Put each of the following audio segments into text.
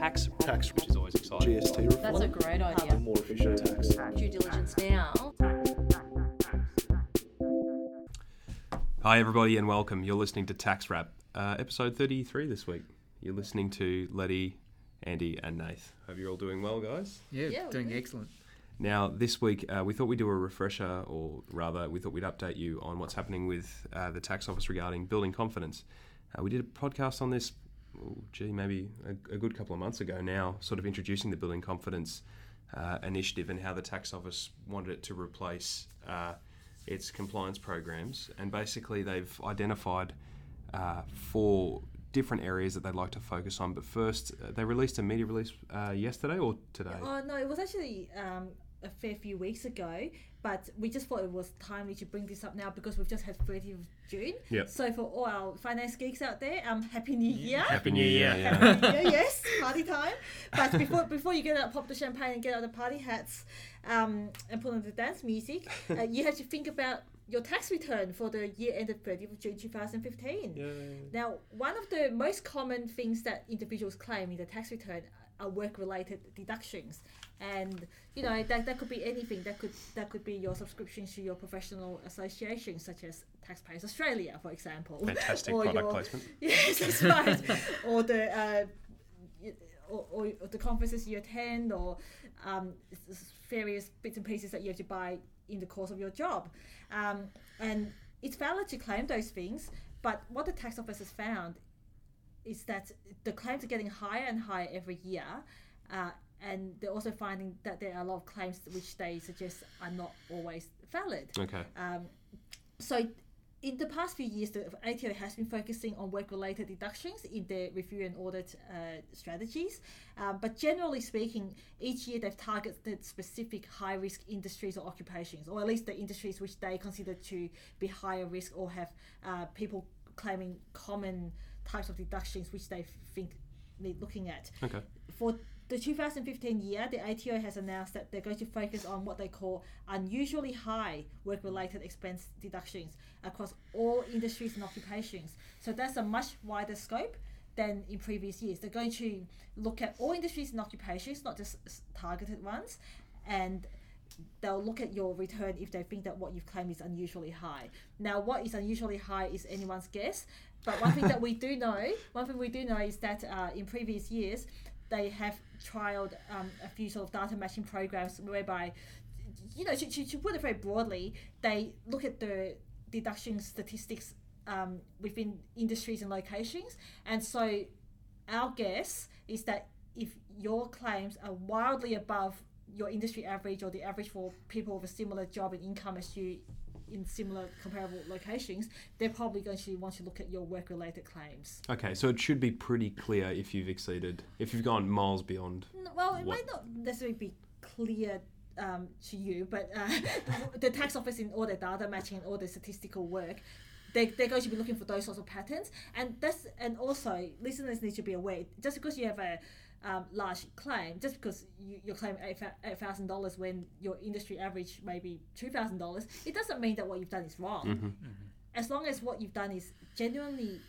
tax, tax, which is always exciting. GST reform. That's a great idea. more efficient tax. Due diligence now. Hi, everybody, and welcome. You're listening to Tax Wrap, uh, episode 33 this week. You're listening to Letty, Andy, and Nath. Hope you're all doing well, guys. Yeah, Yeah, we're doing good. excellent. Now, this week, uh, we thought we'd do a refresher, or rather, we thought we'd update you on what's happening with uh, the tax office regarding building confidence. Uh, we did a podcast on this, oh, gee, maybe a, a good couple of months ago now, sort of introducing the building confidence uh, initiative and how the tax office wanted it to replace uh, its compliance programs. And basically, they've identified uh, four different areas that they'd like to focus on. But first, uh, they released a media release uh, yesterday or today? Oh no, it was actually um, a fair few weeks ago, but we just thought it was timely to bring this up now because we've just had 30th of June. Yep. So for all our finance geeks out there, um, happy New Year. Happy New Year. Yeah. Happy New Year, yes, party time. But before before you get out, pop the champagne and get out the party hats, um, and put on the dance music, uh, you have to think about your tax return for the year ended 30th of June 2015. Now, one of the most common things that individuals claim in the tax return are work-related deductions, and you know that, that could be anything. That could that could be your subscriptions to your professional associations, such as Taxpayers Australia, for example. Fantastic Or product your- placement. Yes, that's right. or the uh, or, or, or the conferences you attend, or um, various bits and pieces that you have to buy in the course of your job. Um, and it's valid to claim those things, but what the tax office has found is that the claims are getting higher and higher every year. Uh, and they're also finding that there are a lot of claims which they suggest are not always valid. Okay. Um, so, in the past few years, the ATO has been focusing on work-related deductions in their review and audit uh, strategies. Um, but generally speaking, each year they've targeted specific high-risk industries or occupations, or at least the industries which they consider to be higher risk or have uh, people claiming common types of deductions which they think need looking at. Okay. For the 2015 year, the ATO has announced that they're going to focus on what they call unusually high work related expense deductions across all industries and occupations. So that's a much wider scope than in previous years. They're going to look at all industries and occupations, not just targeted ones, and they'll look at your return if they think that what you've claimed is unusually high. Now, what is unusually high is anyone's guess. But one thing that we do know, one thing we do know is that uh, in previous years, they have trialed um, a few sort of data matching programs whereby, you know, to, to, to put it very broadly, they look at the deduction statistics um, within industries and locations. And so our guess is that if your claims are wildly above your industry average or the average for people with a similar job and income as you in similar comparable locations, they're probably going to want to look at your work related claims. Okay, so it should be pretty clear if you've exceeded, if you've gone miles beyond. N- Well, it What- might not necessarily be clear um, to you, but uh, the tax office in all their data matching and all the statistical work, they, they're going to be looking for those sorts of patterns. And that's and also listeners need to be aware. Just because you have a um, large claim, just because you, you claim eight thousand dollars when your industry average may be two thousand dollars, it doesn't mean that what you've done is wrong. As long as what you've done is genuinely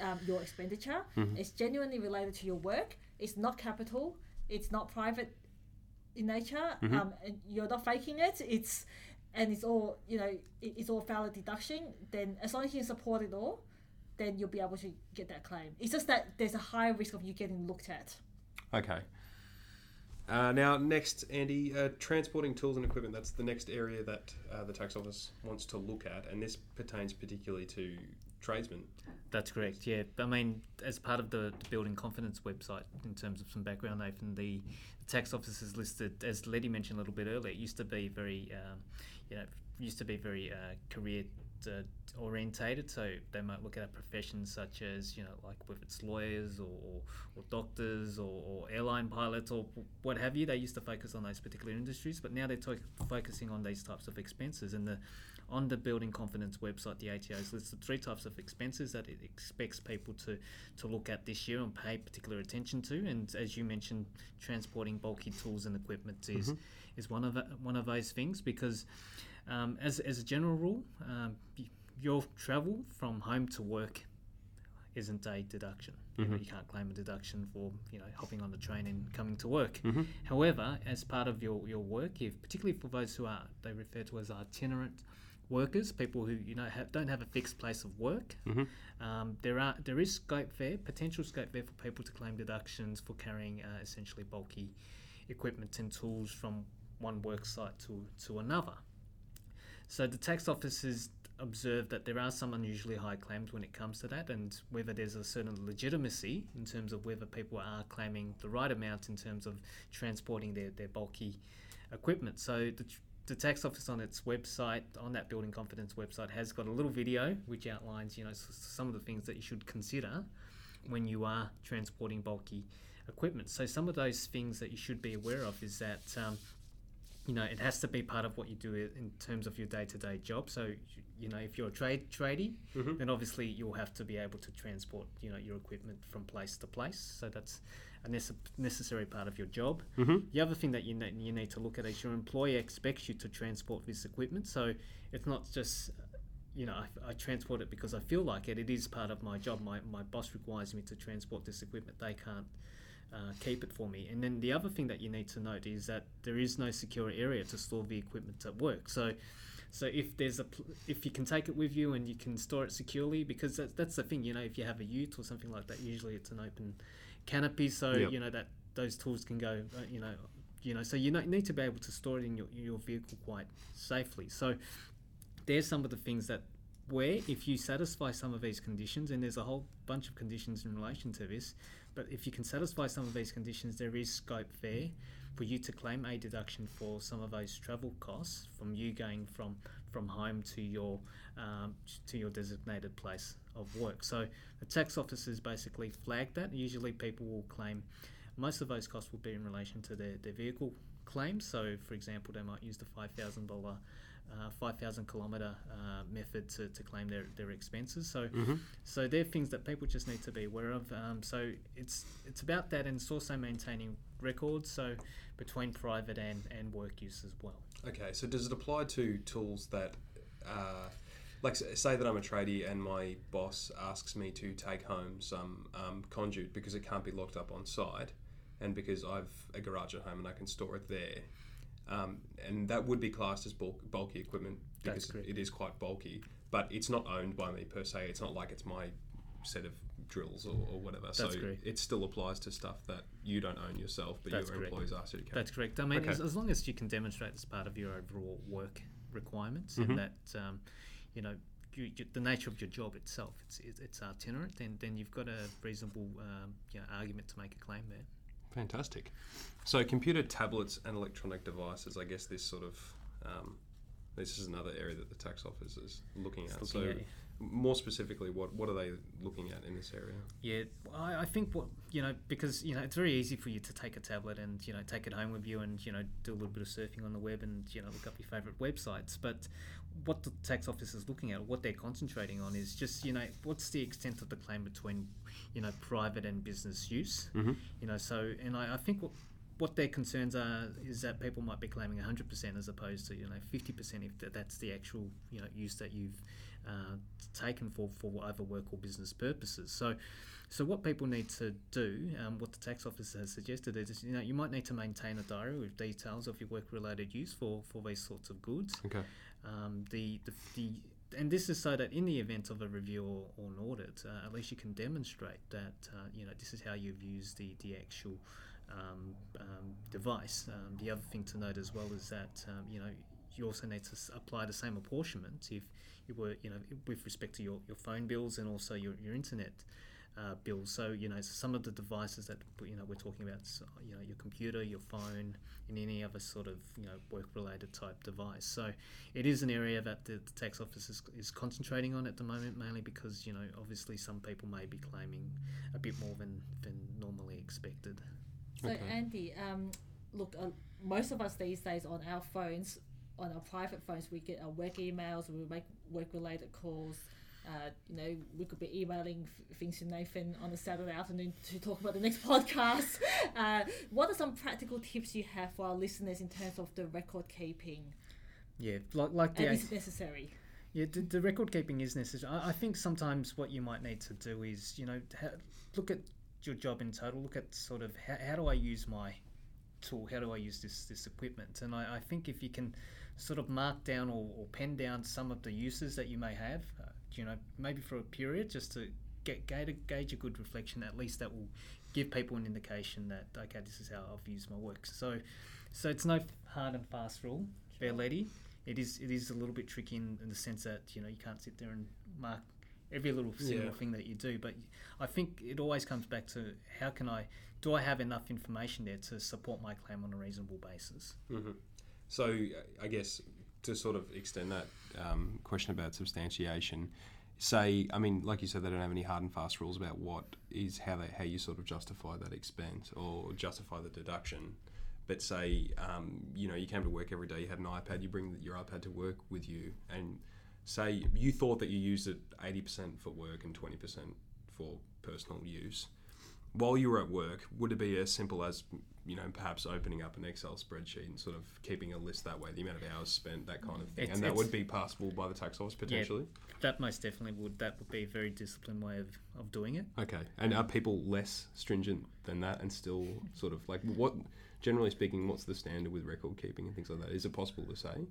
um, your expenditure, it's genuinely related to your work, it's not capital, it's not private in nature, um, and you're not faking it. It's and it's all you know, it, it's all valid deduction. Then as long as you support it all, then you'll be able to get that claim. It's just that there's a higher risk of you getting looked at. Okay. Uh, now, next, Andy, uh, transporting tools and equipment. That's the next area that uh, the tax office wants to look at, and this pertains particularly to tradesmen. That's correct. Yeah, I mean, as part of the, the Building Confidence website, in terms of some background, Nathan, the, the tax office is listed, as Letty mentioned a little bit earlier. It used to be very, um, you know, used to be very uh, career uh, orientated. So they might look at professions such as, you know, like whether it's lawyers or, or, or doctors or, or airline pilots or what have you. They used to focus on those particular industries, but now they're to- focusing on these types of expenses. And the on the Building Confidence website, the ATO lists the three types of expenses that it expects people to, to look at this year and pay particular attention to. And as you mentioned, transporting bulky tools and equipment is is one of one of those things because um, as, as a general rule, um, your travel from home to work isn't a deduction. you, know, Mhm. you can't claim a deduction for you know hopping on the train and coming to work. Mhm. However, as part of your, your work, if particularly for those who are they refer to as itinerant workers, people who you know have, don't have a fixed place of work, Mhm. um, there are there is scope there, potential scope there for people to claim deductions for carrying uh, essentially bulky equipment and tools from one work site to to another. So the tax office has observed that there are some unusually high claims when it comes to that, and whether there's a certain legitimacy in terms of whether people are claiming the right amount in terms of transporting their, their bulky equipment. So the, the tax office on its website, on that building confidence website, has got a little video which outlines, you know, some of the things that you should consider when you are transporting bulky equipment. So some of those things that you should be aware of is that um, you know it has to be part of what you do in terms of your day-to-day job. So you know if you're a trade tradie, Mhm. then obviously you'll have to be able to transport you know your equipment from place to place. So that's a nece- necessary part of your job. Mhm. The other thing that you, ne- you need to look at is your employer expects you to transport this equipment. So it's not just, you know, I, I transport it because I feel like it. It is part of my job. My, my boss requires me to transport this equipment. They can't uh, keep it for me. And then the other thing that you need to note is that there is no secure area to store the equipment at work. So so if there's a pl- if you can take it with you and you can store it securely because that's, that's the thing you know if you have a ute or something like that usually it's an open canopy so Yep. you know that those tools can go uh, you know you know so you know, need to be able to store it in your, your vehicle quite safely so there's some of the things that where if you satisfy some of these conditions and there's a whole bunch of conditions in relation to this but if you can satisfy some of these conditions there is scope there for you to claim a deduction for some of those travel costs from you going from from home to your um, to your designated place of work. So the tax officers basically flag that. Usually people will claim most of those costs will be in relation to their, their vehicle claims. So for example, they might use the five thousand dollar. Uh, 5,000 kilometre uh, method to, to claim their, their expenses. So, Mhm. so they're things that people just need to be aware of. Um, so it's it's about that, and it's also maintaining records. So between private and, and work use as well. Okay, so does it apply to tools that, uh, like, say that I'm a tradie and my boss asks me to take home some um, conduit because it can't be locked up on site, and because I've a garage at home and I can store it there, um, and that would be classed as bulk, bulky equipment because it is quite bulky, but it's not owned by me per se. It's not like it's my set of drills or, or whatever. so correct. it still applies to stuff that you don't own yourself, but That's your correct. employees ask you to carry. That's correct. I mean, Okay. as, as long as you can demonstrate as part of your overall work requirements Mhm. and that, um, you know, you, you, the nature of your job itself, it's, it's, it's itinerant, then, then you've got a reasonable um, you know, argument to make a claim there. Fantastic. So, computer tablets and electronic devices. I guess this sort of um, this is another area that the tax office is looking at. It's so, looking at- more specifically, what what are they looking at in this area? Yeah, I, I think what you know because you know it's very easy for you to take a tablet and you know take it home with you and you know do a little bit of surfing on the web and you know look up your favorite websites. But what the tax office is looking at, what they're concentrating on, is just you know what's the extent of the claim between you know private and business use. Mhm. You know, so and I, I think what what their concerns are is that people might be claiming 100% as opposed to you know 50% if that, that's the actual you know use that you've uh, taken for for either work or business purposes. So, so what people need to do, um, what the tax office has suggested is, you know, you might need to maintain a diary with details of your work-related use for for these sorts of goods. Okay. Um, the, the the and this is so that in the event of a review or, or an audit, uh, at least you can demonstrate that uh, you know this is how you've used the the actual um, um, device. Um, the other thing to note as well is that um, you know you also need to s- apply the same apportionment if you were you know with respect to your, your phone bills and also your, your internet uh, bills. So you know some of the devices that you know we're talking about, so, you know your computer, your phone, and any other sort of you know work-related type device. So it is an area that the, the tax office is, is concentrating on at the moment, mainly because you know obviously some people may be claiming a bit more than than normally expected. So Okay. Andy, um, look, uh, most of us these days on our phones, on our private phones, we get our work emails, we make work-related calls. Uh, you know, we could be emailing f- things to Nathan on a Saturday afternoon to talk about the next podcast. Uh, what are some practical tips you have for our listeners in terms of the record keeping? Yeah, like like the And is necessary? Yeah, the, the record keeping is necessary. I, I think sometimes what you might need to do is, you know, ha- look at your job in total. Look at sort of how, how do I use my tool? How do I use this this equipment? And I, I think if you can sort of mark down or, or pen down some of the uses that you may have, uh, you know, maybe for a period, just to get gauge, a- gauge a good reflection. At least that will give people an indication that okay, this is how I've used my work. So, so it's no hard and fast rule, fair lady. It is it is a little bit tricky in, in the sense that you know you can't sit there and mark every little single Yeah. thing that you do. But I think it always comes back to how can I do I have enough information there to support my claim on a reasonable basis? hmm So uh, I guess to sort of extend that um, question about substantiation, say I mean, like you said, they don't have any hard and fast rules about what is how they how you sort of justify that expense or justify the deduction. But say um, you know you came to work every day, you had an iPad, you bring your iPad to work with you, and say you thought that you used it eighty percent for work and twenty percent for personal use. While you were at work, would it be as simple as you know, perhaps opening up an Excel spreadsheet and sort of keeping a list that way, the amount of hours spent, that kind of thing, It's- and that would be passable by the tax office potentially. That most definitely would. That would be a very disciplined way of, of doing it. Okay, and are people less stringent than that, and still sort of like what? Generally speaking, what's the standard with record keeping and things like that? Is it possible to say?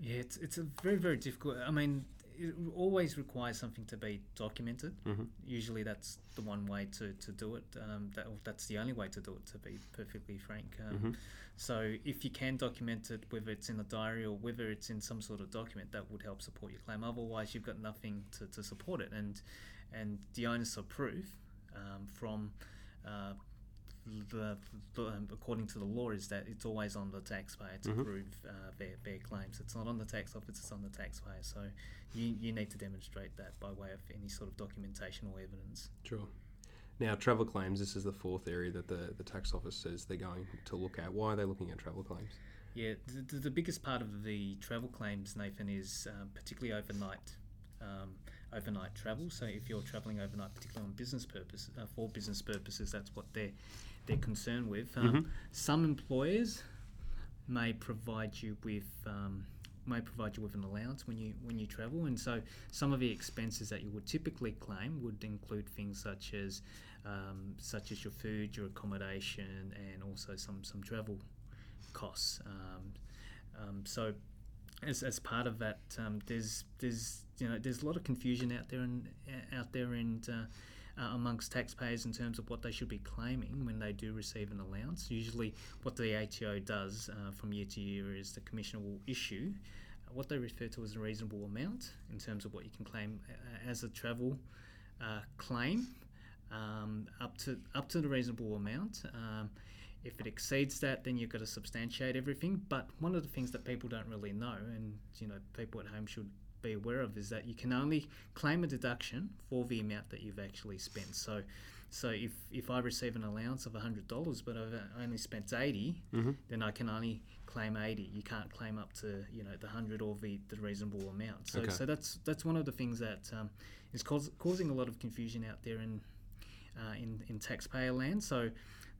Yeah, it's it's a very very difficult. I mean, it always requires something to be documented. Mhm. Usually, that's the one way to, to do it. Um, that that's the only way to do it. To be perfectly frank. Um, Mhm. So if you can document it, whether it's in a diary or whether it's in some sort of document, that would help support your claim. Otherwise, you've got nothing to, to support it, and and the onus of proof um, from uh, the, the um, according to the law is that it's always on the taxpayer to Mhm. prove uh, their, their claims. It's not on the tax office; it's on the taxpayer. So you, you need to demonstrate that by way of any sort of documentation or evidence. Sure. Now, travel claims. This is the fourth area that the, the tax office says they're going to look at. Why are they looking at travel claims? Yeah, the, the, the biggest part of the travel claims, Nathan, is um, particularly overnight. Um, overnight travel. So if you're travelling overnight, particularly on business purpose, uh, for business purposes, that's what they're they're concerned with. Um, Mhm. Some employers may provide you with um, may provide you with an allowance when you when you travel, and so some of the expenses that you would typically claim would include things such as um, such as your food, your accommodation, and also some some travel costs. Um, um, so, as, as part of that, um, there's there's you know there's a lot of confusion out there and out there and uh, uh, amongst taxpayers in terms of what they should be claiming when they do receive an allowance. Usually, what the ATO does uh, from year to year is the commissioner will issue what they refer to as a reasonable amount in terms of what you can claim uh, as a travel uh, claim um, up to up to the reasonable amount. Um, if it exceeds that, then you've got to substantiate everything. But one of the things that people don't really know, and you know, people at home should be aware of, is that you can only claim a deduction for the amount that you've actually spent. So, so if if I receive an allowance of hundred dollars, but I've only spent 80 Mhm. then I can only claim eighty. You can't claim up to you know the hundred or the, the reasonable amount. So, Okay. so that's that's one of the things that um, is cause, causing a lot of confusion out there in uh, in in taxpayer land. So,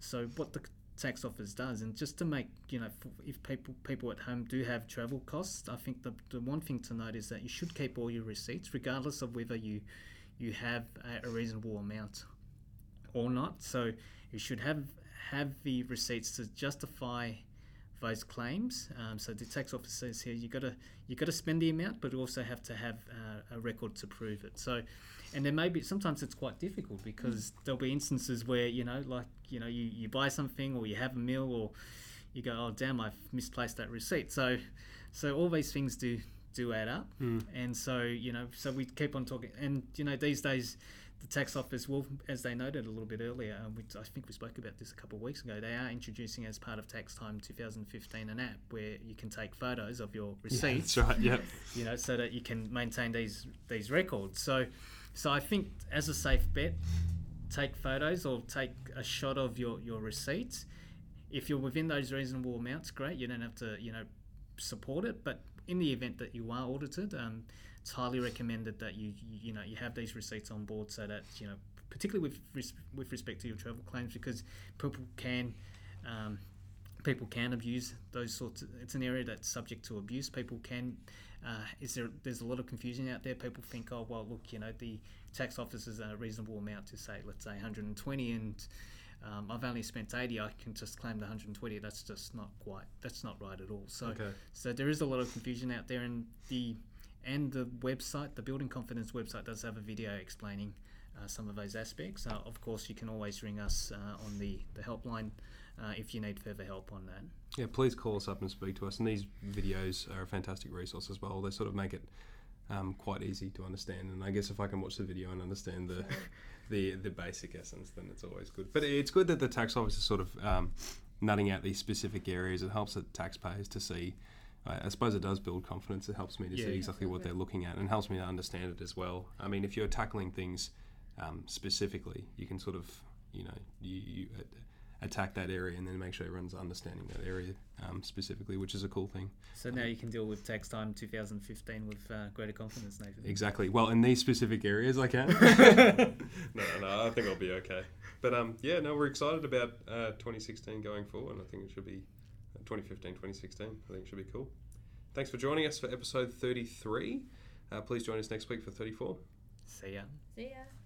so what the tax office does, and just to make you know, if people people at home do have travel costs, I think the, the one thing to note is that you should keep all your receipts, regardless of whether you you have a, a reasonable amount or not. So you should have have the receipts to justify those claims. Um, so the tax office says here you got to you got to spend the amount, but also have to have uh, a record to prove it. So, and there may be sometimes it's quite difficult because there'll be instances where you know, like you know, you, you buy something or you have a meal or you go, oh damn, I've misplaced that receipt. So, so all these things do do add up, Mm. and so you know, so we keep on talking, and you know, these days. The tax office will, as they noted a little bit earlier, we, I think we spoke about this a couple of weeks ago. They are introducing, as part of Tax Time 2015, an app where you can take photos of your Yeah, receipts that's right. Yeah. you know, so that you can maintain these these records. So, so I think as a safe bet, take photos or take a shot of your your receipts. If you're within those reasonable amounts, great. You don't have to, you know, support it. But in the event that you are audited, um, it's highly recommended that you you you know you have these receipts on board so that you know, particularly with res- with respect to your travel claims, because people can. Um, people can abuse those sorts. Of, it's an area that's subject to abuse. People can. Uh, is there? There's a lot of confusion out there. People think, oh well, look, you know, the tax office is a reasonable amount to say, let's say 120, and um, I've only spent 80. I can just claim the 120. That's just not quite. That's not right at all. So, Okay. so there is a lot of confusion out there, and the and the website, the Building Confidence website, does have a video explaining some of those aspects. Uh, of course, you can always ring us uh, on the the helpline uh, if you need further help on that. Yeah, please call us up and speak to us. And these videos are a fantastic resource as well. They sort of make it um, quite easy to understand. And I guess if I can watch the video and understand the the the basic essence, then it's always good. But it's good that the tax office is sort of um, nutting out these specific areas. It helps the taxpayers to see. I I suppose it does build confidence. It helps me to Yeah. see exactly what they're looking at, and helps me to understand it as well. I mean, if you're tackling things um, specifically, you can sort of, you know, you, you attack that area and then make sure everyone's understanding that area um, specifically, which is a cool thing. So now you can deal with tax time 2015 with uh, greater confidence, Nathan. Exactly. Well, in these specific areas, I can. no, no, I think I'll be okay. But um, yeah, no, we're excited about uh, 2016 going forward. I think it should be uh, 2015, 2016. I think it should be cool. Thanks for joining us for episode 33. Uh, please join us next week for 34. See ya. See ya.